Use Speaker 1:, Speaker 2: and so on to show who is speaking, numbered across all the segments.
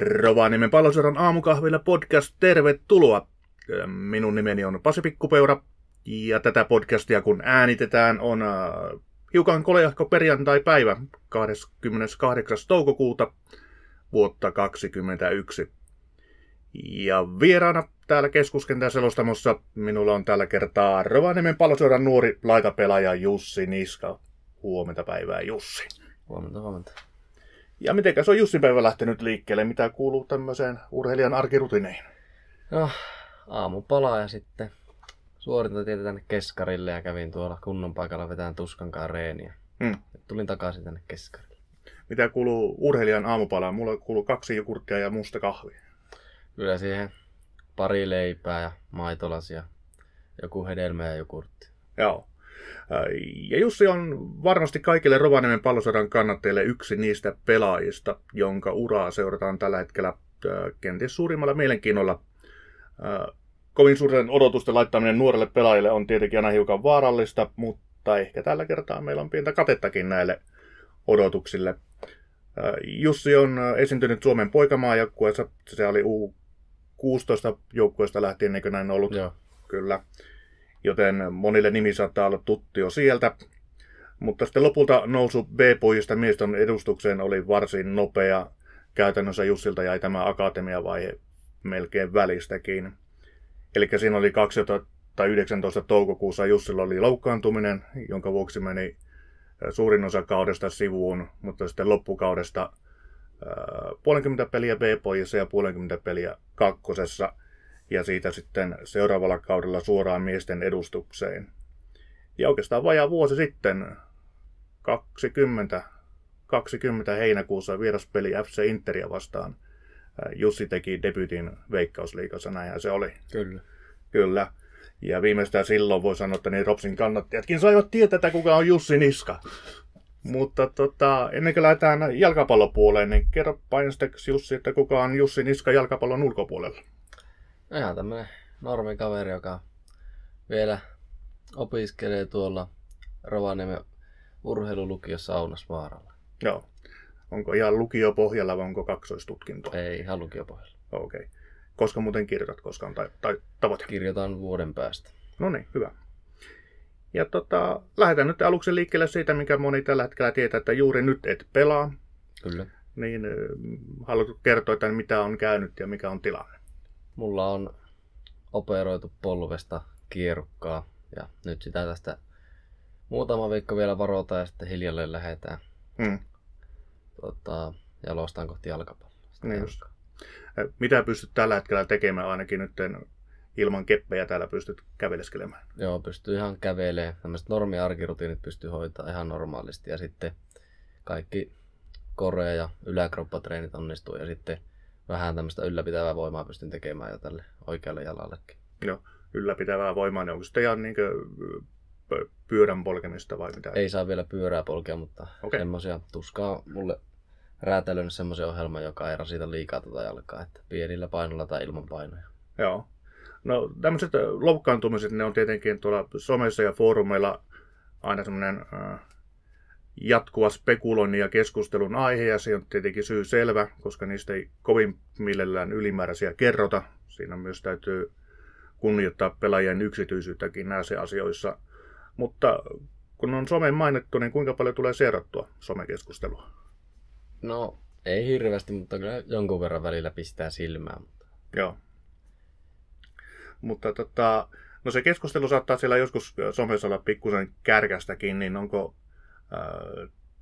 Speaker 1: Rovaniemen pallosodan aamukahvilla podcast, tervetuloa. Minun nimeni on Pasi Pikkupeura ja tätä podcastia kun äänitetään on hiukan kolejahko perjantai-päivä 28. toukokuuta vuotta 2021. Ja vieraana täällä keskuskentän selostamossa minulla on tällä kertaa Rovaniemen pallosodan nuori laitapelaaja Jussi Niska. Huomenta päivää Jussi.
Speaker 2: Huomenta, huomenta.
Speaker 1: Ja mitenkäs on Jussi päivä lähtenyt liikkeelle? Mitä kuuluu tämmöiseen urheilijan arkirutineihin?
Speaker 2: No, aamu palaa ja sitten suoritin tietä tänne keskarille ja kävin tuolla kunnon paikalla vetään tuskankaan reeniä.
Speaker 1: Hmm.
Speaker 2: Tulin takaisin tänne keskarille.
Speaker 1: Mitä kuuluu urheilijan aamupalaan? Mulla kuuluu kaksi jogurttia ja musta kahvi.
Speaker 2: Kyllä siihen pari leipää ja maitolasia, joku hedelmä ja jogurtti.
Speaker 1: Joo. Ja Jussi on varmasti kaikille Rovaniemen pallosodan kannattajille yksi niistä pelaajista, jonka uraa seurataan tällä hetkellä kenties suurimmalla mielenkiinnolla. Kovin suurten odotusten laittaminen nuorelle pelaajille on tietenkin aina hiukan vaarallista, mutta ehkä tällä kertaa meillä on pientä katettakin näille odotuksille. Jussi on esiintynyt Suomen poikamaajoukkueessa. Se oli U16 joukkueesta lähtien, eikö näin ollut?
Speaker 2: Joo.
Speaker 1: Kyllä joten monille nimi saattaa olla tuttu jo sieltä. Mutta sitten lopulta nousu B-pojista miesten edustukseen oli varsin nopea. Käytännössä Jussilta jäi tämä akatemiavaihe melkein välistäkin. Eli siinä oli 2019 toukokuussa Jussilla oli loukkaantuminen, jonka vuoksi meni suurin osa kaudesta sivuun, mutta sitten loppukaudesta puolenkymmentä peliä B-pojissa ja puolenkymmentä peliä kakkosessa – ja siitä sitten seuraavalla kaudella suoraan miesten edustukseen. Ja oikeastaan vajaa vuosi sitten, 20, 20 heinäkuussa vieraspeli FC Interia vastaan, Jussi teki debytin Veikkausliigassa, näinhän se oli.
Speaker 2: Kyllä.
Speaker 1: Kyllä. Ja viimeistään silloin voi sanoa, että niin Ropsin kannattajatkin saivat tietää, että kuka on Jussi Niska. Mutta tota, ennen kuin lähdetään jalkapallopuoleen, niin kerro painosteeksi Jussi, että kuka on Jussi Niska jalkapallon ulkopuolella.
Speaker 2: No ihan tämmönen normikaveri, joka vielä opiskelee tuolla Rovaniemen urheilulukiossa Aunasvaaralla.
Speaker 1: Joo. Onko ihan lukiopohjalla vai onko kaksoistutkinto?
Speaker 2: Ei, ihan lukiopohjalla.
Speaker 1: Okei. Okay. Koska muuten kirjoitat koskaan tai, tai tavoite?
Speaker 2: Kirjoitan vuoden päästä.
Speaker 1: No niin, hyvä. Ja tota, lähdetään nyt aluksi liikkeelle siitä, mikä moni tällä hetkellä tietää, että juuri nyt et pelaa.
Speaker 2: Kyllä.
Speaker 1: Niin haluatko kertoa, että mitä on käynyt ja mikä on tilanne?
Speaker 2: Mulla on operoitu polvesta kierukkaa ja nyt sitä tästä muutama viikko vielä varotaan ja sitten hiljalleen lähdetään
Speaker 1: hmm.
Speaker 2: tota, jalostaan kohti jalkapalloa.
Speaker 1: Niin just. Mitä pystyt tällä hetkellä tekemään ainakin nyt ilman keppejä täällä pystyt käveleskelemään?
Speaker 2: Joo, pystyy ihan kävelemään. Tämmöiset normi-arkirutiinit pystyy hoitaa ihan normaalisti ja sitten kaikki korea ja yläkroppatreenit onnistuu ja sitten vähän tämmöistä ylläpitävää voimaa pystyn tekemään jo tälle oikealle jalallekin.
Speaker 1: Joo, ylläpitävää voimaa, niin onko sitten ihan niin pyörän polkemista vai mitä?
Speaker 2: Ei saa vielä pyörää polkea, mutta okay. semmoisia tuskaa mulle räätälöinyt semmoisen ohjelman, joka ei rasita liikaa tuota jalkaa, että pienillä painolla tai ilman painoja.
Speaker 1: Joo. No tämmöiset loukkaantumiset, ne on tietenkin tuolla somessa ja foorumeilla aina semmoinen äh, jatkuva spekuloinnin ja keskustelun aihe, ja se on tietenkin syy selvä, koska niistä ei kovin mielellään ylimääräisiä kerrota. Siinä myös täytyy kunnioittaa pelaajien yksityisyyttäkin näissä asioissa. Mutta kun on somen mainittu, niin kuinka paljon tulee seurattua somekeskustelua?
Speaker 2: No, ei hirveästi, mutta kyllä jonkun verran välillä pistää silmään. Mutta...
Speaker 1: Joo. Mutta tota, no se keskustelu saattaa siellä joskus somessa olla pikkusen kärkästäkin, niin onko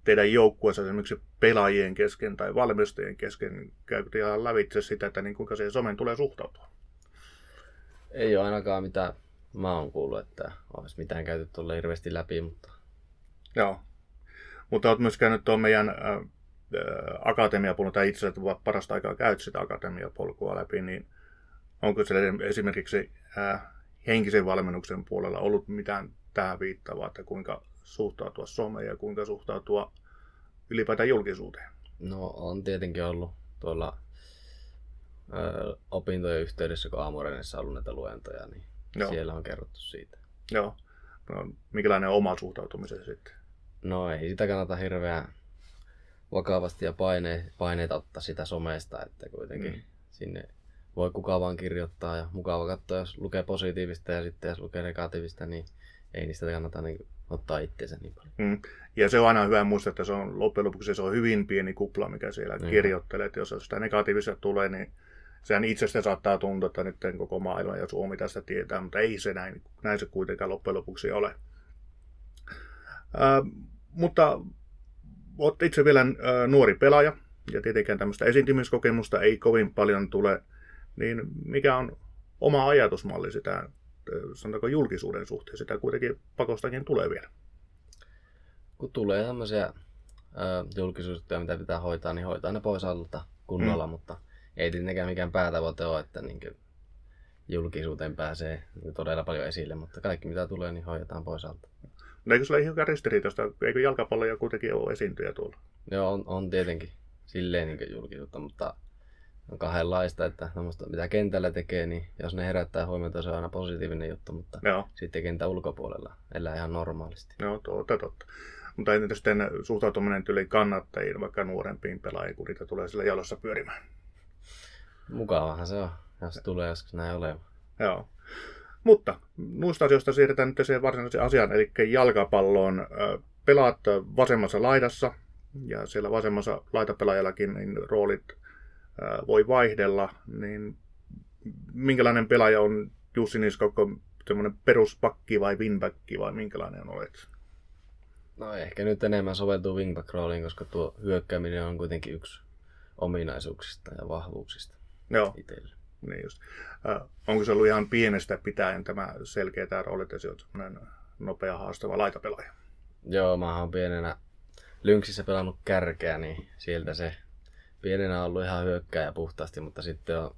Speaker 1: teidän joukkueessa esimerkiksi pelaajien kesken tai valmistajien kesken, käykö ihan lävitse sitä, että niin kuinka siihen somen tulee suhtautua?
Speaker 2: Ei ole ainakaan mitä mä oon kuullut, että olisi mitään käyty tuolla hirveästi läpi, mutta...
Speaker 1: Joo. Mutta olet myös käynyt tuon meidän äh, akatemiapolun, tai itse asiassa parasta aikaa käyt sitä akatemiapolkua läpi, niin onko siellä esimerkiksi äh, henkisen valmennuksen puolella ollut mitään tähän viittavaa, että kuinka suhtautua someen ja kuinka suhtautua ylipäätään julkisuuteen?
Speaker 2: No on tietenkin ollut tuolla ö, opintojen yhteydessä, kun aamurenissa ollut näitä luentoja, niin Joo. siellä on kerrottu siitä.
Speaker 1: Joo. No, minkälainen oma suhtautumisen sitten?
Speaker 2: No ei sitä kannata hirveän vakavasti ja paine, paineita ottaa sitä somesta, että kuitenkin mm. sinne voi kuka vaan kirjoittaa ja mukava katsoa, jos lukee positiivista ja sitten jos lukee negatiivista, niin ei niistä kannata niin ottaa itseensä niin paljon. Mm.
Speaker 1: Ja se on aina hyvä muistaa, että se on loppujen lopuksi se on hyvin pieni kupla, mikä siellä niin. kirjoittelee. Että jos sitä negatiivista tulee, niin sehän itsestä saattaa tuntua, että nyt koko maailma ja Suomi tästä tietää, mutta ei se näin, näin se kuitenkaan loppujen lopuksi ole. Äh, mutta olet itse vielä äh, nuori pelaaja, ja tietenkään tämmöistä esiintymiskokemusta ei kovin paljon tule, niin mikä on oma ajatusmalli sitä, sanotaanko julkisuuden suhteen, sitä kuitenkin pakostakin tulee vielä?
Speaker 2: Kun tulee tämmöisiä julkisuutta, mitä pitää hoitaa, niin hoitaa ne pois alta kunnolla, mm. mutta ei tietenkään mikään päätavoite ole, että niin julkisuuteen pääsee todella paljon esille, mutta kaikki mitä tulee, niin hoidetaan pois alta.
Speaker 1: No eikö se ole ihan ristiriitoista? Eikö jalkapalloja kuitenkin ole esiintyjä tuolla?
Speaker 2: Joo, on, on tietenkin silleen niin julkisuutta, mutta on kahdenlaista, että mitä kentällä tekee, niin jos ne herättää huomiota, se on aina positiivinen juttu, mutta Joo. sitten kentän ulkopuolella elää ihan normaalisti.
Speaker 1: Joo, totta, totta. Mutta entä sitten suhtautuminen tyyliin kannattajiin, vaikka nuorempiin pelaajiin, kun niitä tulee sillä jalossa pyörimään?
Speaker 2: Mukavahan se on, jos tulee joskus näin olemaan.
Speaker 1: Joo. Mutta muista asioista siirretään nyt siihen varsinaiseen asiaan, eli jalkapalloon. Pelaat vasemmassa laidassa, ja siellä vasemmassa laitapelaajallakin niin roolit voi vaihdella, niin minkälainen pelaaja on Jussi Niskokko, semmoinen peruspakki vai winbacki vai minkälainen olet?
Speaker 2: No ehkä nyt enemmän soveltuu wingback rooliin, koska tuo hyökkääminen on kuitenkin yksi ominaisuuksista ja vahvuuksista
Speaker 1: Joo. itselle. Niin just. Äh, onko se ollut ihan pienestä pitäen tämä selkeä tämä rooli, että olet semmoinen nopea haastava laitapelaaja?
Speaker 2: Joo, mä oon pienenä Lynksissä pelannut kärkeä, niin sieltä se pienenä on ollut ihan hyökkääjä puhtaasti, mutta sitten on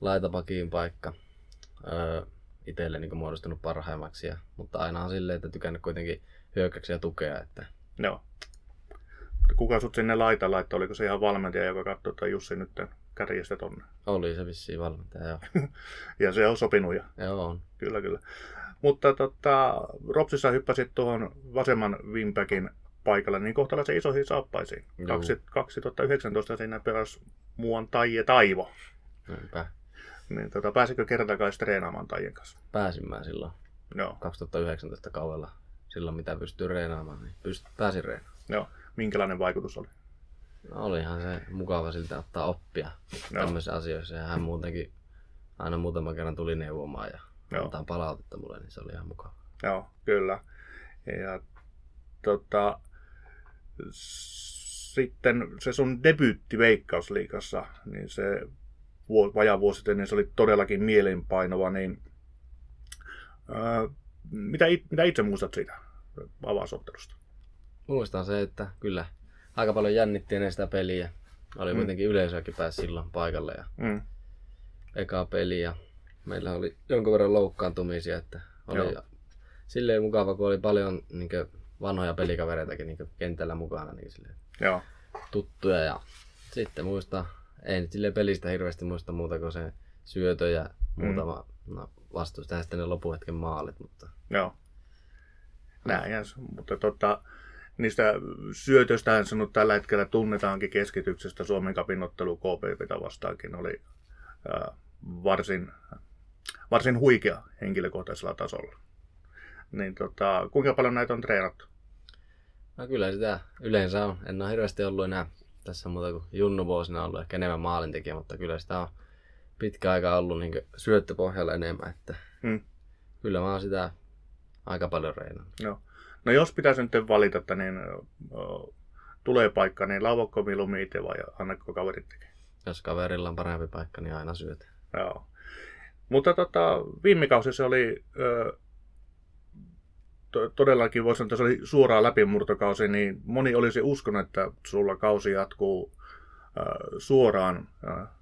Speaker 2: laitapakiin paikka öö, itselle niin muodostunut parhaimmaksi. Ja, mutta aina on silleen, että tykännyt kuitenkin hyökkäyksiä tukea. Että...
Speaker 1: Joo. Kuka sut sinne laita laittoi? Oliko se ihan valmentaja, joka katsoi, että Jussi nyt kärjestä tonne?
Speaker 2: Oli se vissiin valmentaja, joo.
Speaker 1: ja se on sopinut jo.
Speaker 2: Joo, on.
Speaker 1: Kyllä, kyllä. Mutta tota, Ropsissa hyppäsit tuohon vasemman wingbackin paikalle, niin kohtalaisen isoihin saappaisiin. 2019 siinä peräs muuan Taije Taivo.
Speaker 2: Niinpä.
Speaker 1: Niin, tota, pääsikö kertakaan treenaamaan Taijen kanssa?
Speaker 2: Pääsin mä silloin. Joo. 2019 kaudella silloin mitä pystyy reenaamaan, niin pyst- pääsin reenaamaan.
Speaker 1: Joo. Minkälainen vaikutus oli?
Speaker 2: No, olihan se mukava siltä ottaa oppia Joo. tämmöisissä asioissa. Ja hän muutenkin aina muutaman kerran tuli neuvomaan ja Joo. antaa palautetta mulle, niin se oli ihan mukava.
Speaker 1: Joo, kyllä. Ja tota, sitten se sun debyytti Veikkausliikassa, niin se vajaa vuosi sitten, niin se oli todellakin mielenpainova, niin ää, mitä, mitä itse muistat siitä avausottelusta?
Speaker 2: Muistan se, että kyllä aika paljon jännitti ennen sitä peliä. Oli mm. kuitenkin yleisöäkin pääsi silloin paikalle ja mm. eka peli ja meillä oli jonkun verran loukkaantumisia, että oli Joo. silleen mukava, kun oli paljon niin kuin, vanhoja pelikavereitakin niin kentällä mukana niin silleen, Joo. tuttuja. Ja sitten muista, en sille pelistä hirveästi muista muuta kuin se syötö ja muutama mm. no, vastusta ja sitten ne lopuhetken maalit. Mutta...
Speaker 1: Joo. Näin, mutta tota, niistä syötöistä sanot tällä hetkellä tunnetaankin keskityksestä Suomen kapinottelu KPPtä vastaankin oli ää, varsin, varsin huikea henkilökohtaisella tasolla. Niin tota, kuinka paljon näitä on treenattu?
Speaker 2: No kyllä sitä yleensä on. En ole hirveästi ollut enää tässä muuta kuin junnu vuosina ollut ehkä enemmän maalintekijä, mutta kyllä sitä on pitkä aika ollut niin syöttöpohjalla enemmän. Että hmm. Kyllä mä oon sitä aika paljon reinannut.
Speaker 1: No. no jos pitäisi nyt valita, että niin, tulee paikka, niin lauvatko mieluummin itse vai annatko kaverit tekee?
Speaker 2: Jos kaverilla on parempi paikka, niin aina syötä.
Speaker 1: Joo. Mutta tota, viime kausi se oli uh, todellakin voisi sanoa, että se oli suoraan läpimurtokausi, niin moni olisi uskonut, että sulla kausi jatkuu suoraan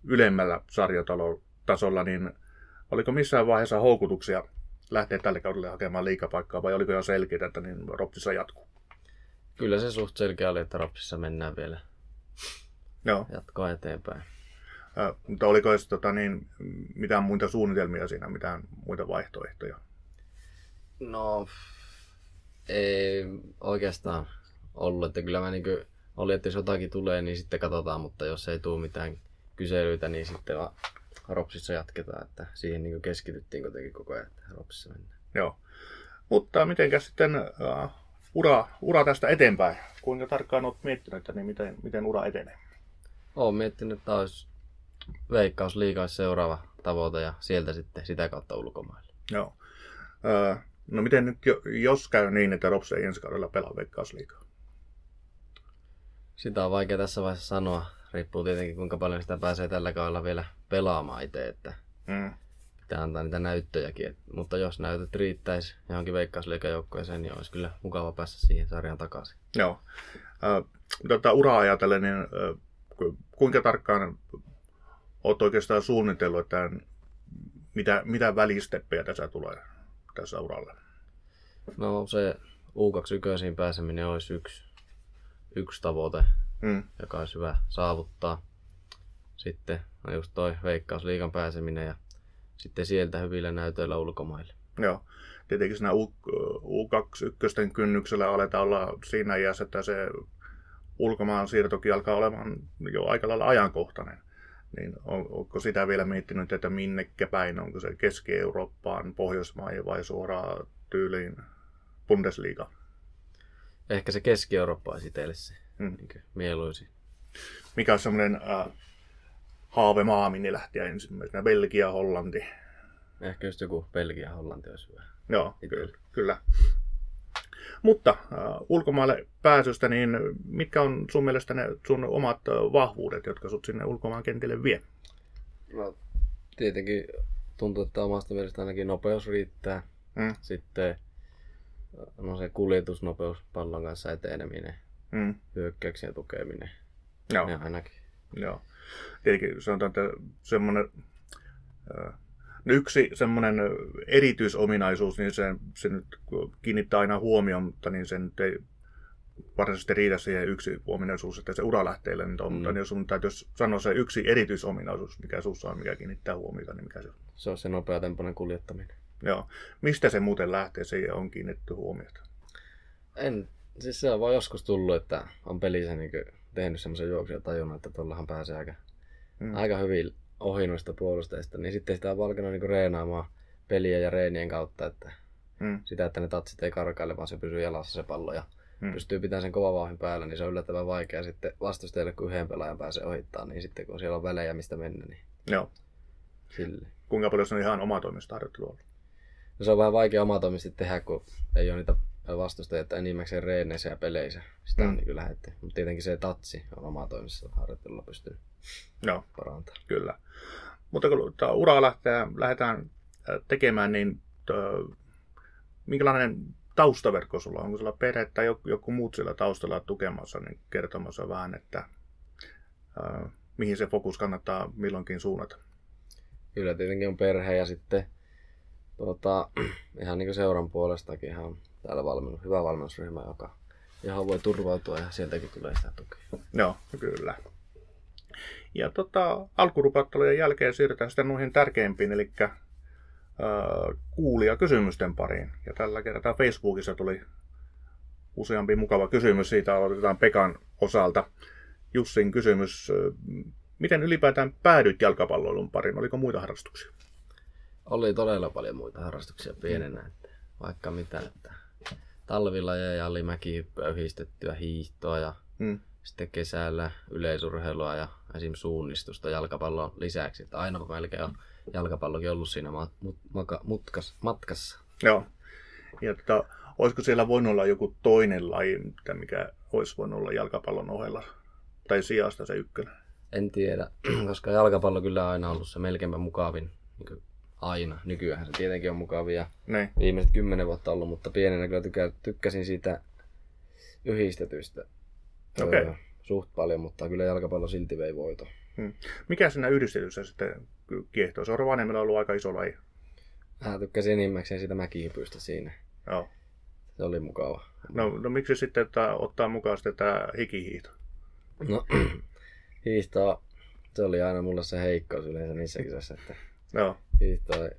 Speaker 1: ylemmällä sarjatasolla, niin oliko missään vaiheessa houkutuksia lähteä tälle kaudelle hakemaan liikapaikkaa vai oliko jo selkeää, että niin Ropsissa jatkuu?
Speaker 2: Kyllä se suht selkeä oli, että Ropsissa mennään vielä Joo. jatkoa eteenpäin.
Speaker 1: Äh, mutta oliko edes tota, niin, mitään muita suunnitelmia siinä, mitään muita vaihtoehtoja?
Speaker 2: No, ei oikeastaan ollut. Että kyllä mä niin oli, että jos jotakin tulee, niin sitten katsotaan, mutta jos ei tule mitään kyselyitä, niin sitten vaan Ropsissa jatketaan, että siihen niin keskityttiin kuitenkin koko ajan, että Ropsissa mennään.
Speaker 1: Joo. Mutta miten sitten uh, ura, ura tästä eteenpäin? Kuinka tarkkaan olet miettinyt, että niin miten, miten ura etenee?
Speaker 2: Olen miettinyt, että olisi veikkaus liikaa seuraava tavoite ja sieltä sitten sitä kautta ulkomaille.
Speaker 1: Joo. Uh, no miten nyt, jos käy niin, että Rops ei ensi kaudella pelaa veikkausliikaa?
Speaker 2: Sitä on vaikea tässä vaiheessa sanoa. Riippuu tietenkin kuinka paljon sitä pääsee tällä kaudella vielä pelaamaan itse, että mm. pitää antaa niitä näyttöjäkin. Et, mutta jos näytöt riittäisi johonkin veikkausliikajoukkoeseen, niin olisi kyllä mukava päästä siihen sarjaan takaisin.
Speaker 1: Joo. Äh, tota, uraa ajatellen, niin äh, kuinka tarkkaan olet oikeastaan suunnitellut, että mitä, mitä välisteppejä tässä tulee tässä uralla?
Speaker 2: No se U21 pääseminen olisi yksi, yksi tavoite, mm. joka olisi hyvä saavuttaa. Sitten on just toi veikkausliikan pääseminen ja sitten sieltä hyvillä näytöillä ulkomaille.
Speaker 1: Joo. Tietenkin siinä U, U21 kynnyksellä aletaan olla siinä iässä, että se ulkomaan siirtokin alkaa olemaan jo aika lailla ajankohtainen. Niin on, onko sitä vielä miettinyt, että minnekä päin, onko se Keski-Eurooppaan, Pohjoismaihin vai suoraan tyyliin Bundesliga?
Speaker 2: Ehkä se Keski-Eurooppa olisi teille se hmm. niin mieluisi.
Speaker 1: Mikä on semmoinen äh, haavemaa, minne lähtiä ensimmäisenä? Belgia, Hollanti?
Speaker 2: Ehkä just joku Belgia, Hollanti olisi hyvä.
Speaker 1: Joo, kyllä. kyllä. Mutta äh, ulkomaille pääsystä, niin mitkä on sun mielestä ne sun omat äh, vahvuudet, jotka sut sinne ulkomaan kentille vie?
Speaker 2: No, tietenkin tuntuu, että omasta mielestä ainakin nopeus riittää. Mm. Sitten no se kuljetusnopeus pallon kanssa eteneminen, mm. hyökkäyksien tukeminen. Joo. Ja ainakin.
Speaker 1: Joo. Tietenkin sanotaan, että semmoinen äh, yksi semmoinen erityisominaisuus, niin se, se nyt kiinnittää aina huomioon, mutta niin sen ei varsinaisesti riitä siihen yksi ominaisuus, että se ura lähtee lentoon, mm. mutta jos sun täytyisi sanoa se yksi erityisominaisuus, mikä sussa on, mikä kiinnittää huomiota, niin mikä se on?
Speaker 2: Se on se nopeatempoinen kuljettaminen.
Speaker 1: Joo. Mistä se muuten lähtee, se on kiinnitetty huomiota?
Speaker 2: En, siis se on vaan joskus tullut, että on pelissä niin tehnyt semmoisen juoksun ja tajunnut, että tuollahan pääsee aika, mm. aika hyvin ohi noista puolustajista, niin sitten sitä on valkenut niin reenaamaan peliä ja reenien kautta, että mm. sitä, että ne tatsit ei karkaile, vaan se pysyy jalassa se pallo ja mm. pystyy pitämään sen kova vauhin päällä, niin se on yllättävän vaikea sitten vastustajille, kun yhden pelaajan pääsee ohittaa, niin sitten kun siellä on välejä, mistä mennä, niin
Speaker 1: Joo.
Speaker 2: Sille.
Speaker 1: Kuinka paljon se on ihan omatoimista harjoittelua ollut?
Speaker 2: No se on vähän vaikea omatoimisesti tehdä, kun ei ole niitä vastustajia, että enimmäkseen reeneissä ja peleissä. Sitä mm. on niin lähetty. Mutta tietenkin se tatsi on omatoimissa harjoittelulla pystynyt
Speaker 1: Joo, parantamaan. Kyllä. Mutta kun uraa lähtee, lähdetään tekemään, niin tö, minkälainen taustaverkko sulla on? Onko sulla perhe tai joku, joku muut sillä taustalla tukemassa, niin kertomassa vähän, että äh, mihin se fokus kannattaa milloinkin suunnata?
Speaker 2: Kyllä tietenkin on perhe ja sitten tuota, ihan niin kuin seuran puolestakin ihan täällä valmennus, hyvä valmennusryhmä, joka, johon voi turvautua ja sieltäkin tulee sitä tukea.
Speaker 1: Joo, kyllä. Ja tota, alkurupattelujen jälkeen siirrytään sitten noihin tärkeimpiin, eli äh, kuulia kysymysten pariin. Ja tällä kertaa Facebookissa tuli useampi mukava kysymys. Siitä aloitetaan Pekan osalta. Jussin kysymys. Miten ylipäätään päädyit jalkapalloilun pariin? Oliko muita harrastuksia?
Speaker 2: Oli todella paljon muita harrastuksia pienenä. Että vaikka mitä. Että talvilajeja oli mäkihyppyä, yhdistettyä hiihtoa ja hmm sitten kesällä yleisurheilua ja esim. suunnistusta jalkapallon lisäksi. Että aina melkein on jalkapallokin ollut siinä mat- mutkas, matkassa.
Speaker 1: Joo. Ja tota, olisiko siellä voinut olla joku toinen laji, mikä olisi voinut olla jalkapallon ohella? Tai sijasta se ykkönen?
Speaker 2: En tiedä, koska jalkapallo kyllä on aina ollut se melkeinpä mukavin. Niin aina. Nykyään se tietenkin on mukavia.
Speaker 1: Niin.
Speaker 2: Viimeiset kymmenen vuotta ollut, mutta pienenä kyllä tykkäsin siitä yhdistetystä
Speaker 1: Okay. Öö,
Speaker 2: suht paljon, mutta kyllä jalkapallo silti vei voito.
Speaker 1: Hmm. Mikä siinä yhdistelyssä sitten kiehtoo? Se on Rovaniemellä ollut aika iso laji.
Speaker 2: Mä tykkäsin enimmäkseen sitä mäkihypystä siinä.
Speaker 1: Joo.
Speaker 2: Se oli mukava.
Speaker 1: No, no miksi sitten että ottaa mukaan sitten tämä hikihiihto?
Speaker 2: No, hiihto, se oli aina mulla se heikkous yleensä niissä kisoissa, että
Speaker 1: Joo.
Speaker 2: hiihto on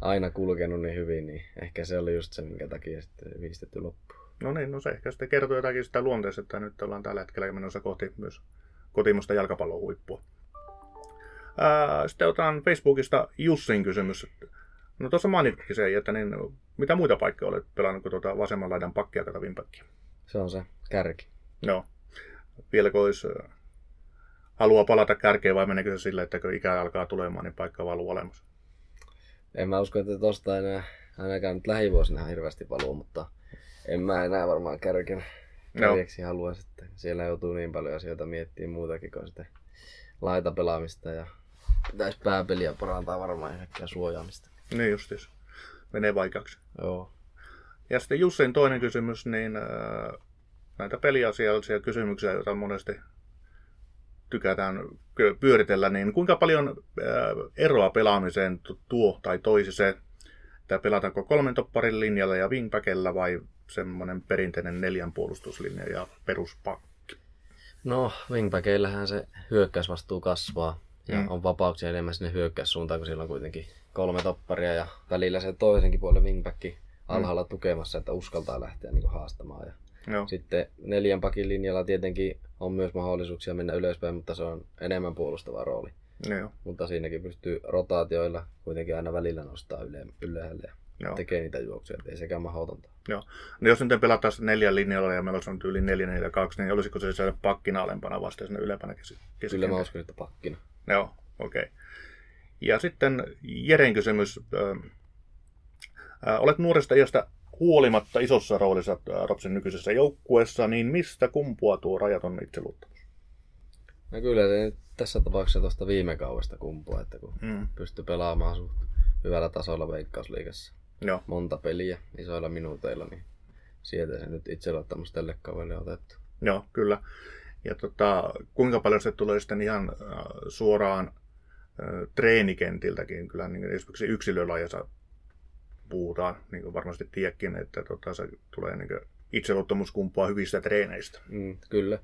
Speaker 2: aina kulkenut niin hyvin, niin ehkä se oli just se, minkä takia sitten viistetty loppuun.
Speaker 1: No niin, no se ehkä sitten kertoo jotakin sitä luonteesta, että nyt ollaan tällä hetkellä menossa kohti myös kotimusta jalkapallon huippua. Ää, sitten otan Facebookista Jussin kysymys. No tuossa mainitkin se, että niin, mitä muita paikkoja olet pelannut kuin tuota vasemman laidan pakkia tai vimpakkia?
Speaker 2: Se on se kärki.
Speaker 1: No, vieläkö olisi haluaa palata kärkeen vai meneekö se sille, että kun ikä alkaa tulemaan, niin paikka valuu olemassa?
Speaker 2: En mä usko, että tosta enää ainakaan nyt lähivuosina hirveästi valuu, mutta en mä enää varmaan kärken kärjeksi no. halua sitten. Siellä joutuu niin paljon asioita miettimään muutakin kuin sitten laitapelaamista ja pitäisi pääpeliä parantaa varmaan ehkä suojaamista.
Speaker 1: Niin justis. Menee vaikeaksi.
Speaker 2: Joo.
Speaker 1: Ja sitten Jussin toinen kysymys, niin äh, näitä peliasiallisia kysymyksiä, joita monesti tykätään pyöritellä, niin kuinka paljon eroa pelaamiseen tuo tai toisi se, että pelataanko kolmen topparin linjalla ja wingbackella vai semmoinen perinteinen neljän puolustuslinja ja peruspakki?
Speaker 2: No, wingbackillähän se hyökkäysvastuu kasvaa ja mm. on vapauksia enemmän sinne hyökkäyssuuntaan, kun siellä on kuitenkin kolme topparia ja välillä se toisenkin puolen wingbacki alhaalla mm. tukemassa, että uskaltaa lähteä niin haastamaan. Ja Joo. Sitten neljän pakin linjalla tietenkin on myös mahdollisuuksia mennä ylöspäin, mutta se on enemmän puolustava rooli.
Speaker 1: Joo.
Speaker 2: Mutta siinäkin pystyy rotaatioilla kuitenkin aina välillä nostaa yle, ylhäälle ja Joo. tekee niitä juoksuja, ei sekään mahdotonta.
Speaker 1: Joo. No jos nyt pelataan neljän linjalla ja meillä on yli 4 4 2, niin olisiko se siellä pakkina alempana vasta sinne ylempänä keski-
Speaker 2: Kyllä mä uskon, että pakkina.
Speaker 1: Joo, okei. Okay. Ja sitten Jeren kysymys. Olet nuoresta iästä huolimatta isossa roolissa Ropsin nykyisessä joukkueessa, niin mistä kumpua tuo rajaton itseluottamus?
Speaker 2: No kyllä se tässä tapauksessa tuosta viime kaudesta kumpua, että kun mm. pystyy pelaamaan suht hyvällä tasolla Veikkausliigassa
Speaker 1: Joo.
Speaker 2: monta peliä isoilla minuuteilla, niin sieltä se nyt itseluottamus tälle kaudelle otettu.
Speaker 1: Joo, kyllä. Ja tota, kuinka paljon se tulee sitten ihan äh, suoraan äh, treenikentiltäkin, kyllä niin esimerkiksi yksilölajassa puhutaan, niin kuin varmasti tiedäkin, että tota, se tulee niin itseluottamus kumpua hyvistä treeneistä.
Speaker 2: Mm, kyllä.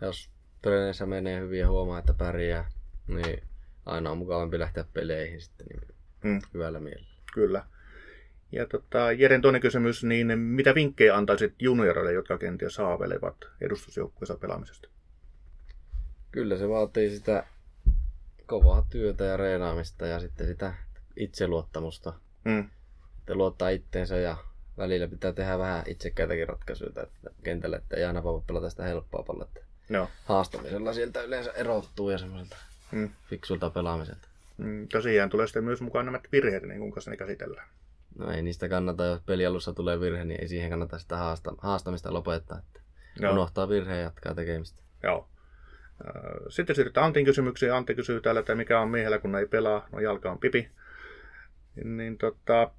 Speaker 2: Jos treeneissä menee hyvin ja huomaa, että pärjää, niin aina on mukavampi lähteä peleihin sitten niin mm. hyvällä mielellä.
Speaker 1: Kyllä. Ja tota, Jeren toinen kysymys, niin mitä vinkkejä antaisit junioreille, jotka kenties haaveilevat edustusjoukkueessa pelaamisesta?
Speaker 2: Kyllä se vaatii sitä kovaa työtä ja reenaamista ja sitten sitä itseluottamusta. Mm että luottaa itteensä ja välillä pitää tehdä vähän itsekäitäkin ratkaisuja että kentällä, että ei aina voi pelata sitä helppoa palletta.
Speaker 1: No.
Speaker 2: Haastamisella sieltä yleensä erottuu ja semmoiselta mm. fiksulta pelaamiselta.
Speaker 1: Mm, tosiaan tulee sitten myös mukaan nämä virheet, niin kuinka ne käsitellään.
Speaker 2: No ei niistä kannata, jos pelialussa tulee virhe, niin ei siihen kannata sitä haasta, haastamista lopettaa. Että no. Unohtaa virheen ja jatkaa tekemistä.
Speaker 1: Joo. Sitten siirrytään Antin kysymyksiin. Antti kysyy täällä, että mikä on miehellä, kun ei pelaa. No jalka on pipi. Niin tota,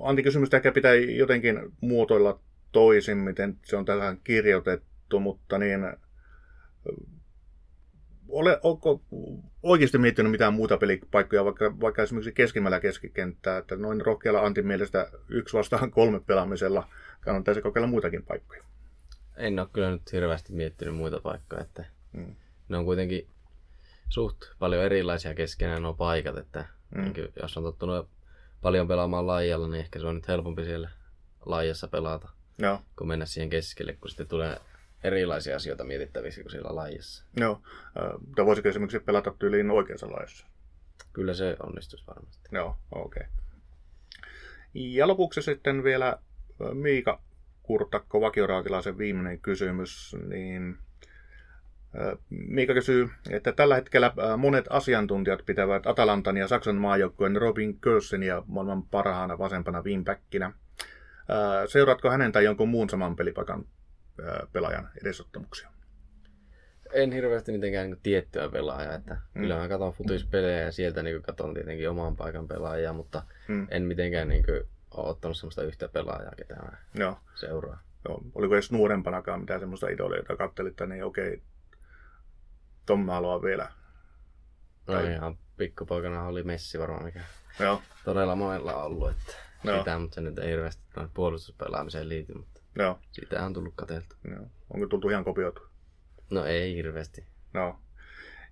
Speaker 1: Antti kysymystä ehkä pitää jotenkin muotoilla toisin, miten se on tähän kirjoitettu, mutta niin ole, onko oikeasti miettinyt mitään muuta pelipaikkoja, vaikka, vaikka esimerkiksi keskimmällä keskikenttää, että noin rohkealla Antin mielestä yksi vastaan kolme pelaamisella kannattaisi kokeilla muitakin paikkoja?
Speaker 2: En ole kyllä nyt hirveästi miettinyt muita paikkoja, että hmm. ne on kuitenkin suht paljon erilaisia keskenään nuo paikat, että hmm. jos on tottunut paljon pelaamaan laajalla, niin ehkä se on nyt helpompi siellä laajassa pelata.
Speaker 1: Joo.
Speaker 2: Kun mennä siihen keskelle, kun sitten tulee erilaisia asioita mietittävissä kuin siellä laajassa.
Speaker 1: Joo. Äh, voisiko esimerkiksi pelata tyyliin oikeassa laajassa?
Speaker 2: Kyllä se onnistuisi varmasti.
Speaker 1: Joo, okei. Okay. Ja lopuksi sitten vielä Miika Kurtakko, vakioraatilaisen viimeinen kysymys, niin Miika kysyy, että tällä hetkellä monet asiantuntijat pitävät Atalantan ja Saksan maajoukkueen Robin ja maailman parhaana vasempana wingbackinä. Seuraatko hänen tai jonkun muun saman pelipaikan pelaajan edesottamuksia?
Speaker 2: En hirveästi mitenkään niin tiettyä pelaajaa, että mm. kyllä mä katson futispelejä ja sieltä niin katson tietenkin oman paikan pelaajia, mutta mm. en mitenkään niin kuin, ole ottanut sellaista yhtä pelaajaa, ketä mä Joo. seuraa.
Speaker 1: Joo. Oliko edes nuorempanakaan mitään sellaista idolia, jota katselit, että niin okei, ton mä haluan vielä.
Speaker 2: No tai... ihan pikkupoikana oli Messi varmaan, mikä
Speaker 1: Joo.
Speaker 2: todella monella on ollut. Että Joo. sitä, mutta se nyt ei hirveästi puolustuspelaamiseen liity, mutta
Speaker 1: Joo.
Speaker 2: siitä on tullut katseltu.
Speaker 1: Joo. Onko tultu ihan kopioitu?
Speaker 2: No ei hirveästi.
Speaker 1: No.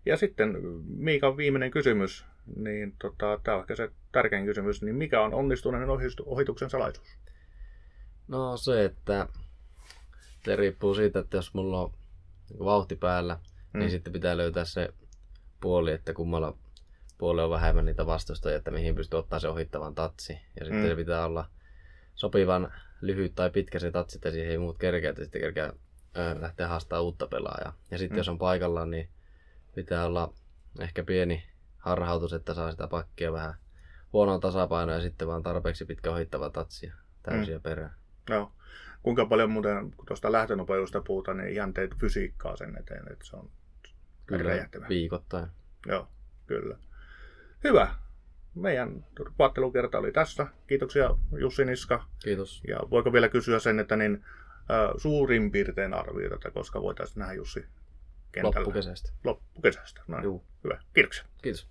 Speaker 1: Ja sitten Miikan viimeinen kysymys, niin tota, tämä on ehkä se tärkein kysymys, niin mikä on onnistuneen ohituksen salaisuus?
Speaker 2: No se, että se riippuu siitä, että jos mulla on vauhti päällä, mm. niin sitten pitää löytää se puoli, että kummalla puolella on vähemmän niitä vastustajia, että mihin pystyy ottaa se ohittavan tatsi. Ja sitten
Speaker 1: Mm.
Speaker 2: se pitää olla sopivan lyhyt tai pitkä se tatsi, että siihen ei muut kerkeä, että sitten kerkeä ö, lähteä haastamaan uutta pelaajaa. Ja sitten
Speaker 1: Mm.
Speaker 2: jos on paikallaan, niin pitää olla ehkä pieni harhautus, että saa sitä pakkia vähän huonoa tasapainoa ja sitten vaan tarpeeksi pitkä ohittava tatsi ja täysiä mm. perään.
Speaker 1: Joo. Kuinka paljon muuten, kun tuosta lähtönopeudesta puhutaan, niin ihan teet fysiikkaa sen eteen, että se on
Speaker 2: Kyllä
Speaker 1: räjähtävä.
Speaker 2: viikoittain.
Speaker 1: Joo, kyllä. Hyvä. Meidän vaattelukerta oli tässä. Kiitoksia Jussi Niska.
Speaker 2: Kiitos.
Speaker 1: Ja voiko vielä kysyä sen, että niin, äh, suurin piirtein arvioida, että koska voitaisiin nähdä Jussi kentällä?
Speaker 2: Loppukesästä.
Speaker 1: Loppukesästä. No, niin.
Speaker 2: Juu.
Speaker 1: hyvä. Kiitoksia.
Speaker 2: Kiitos.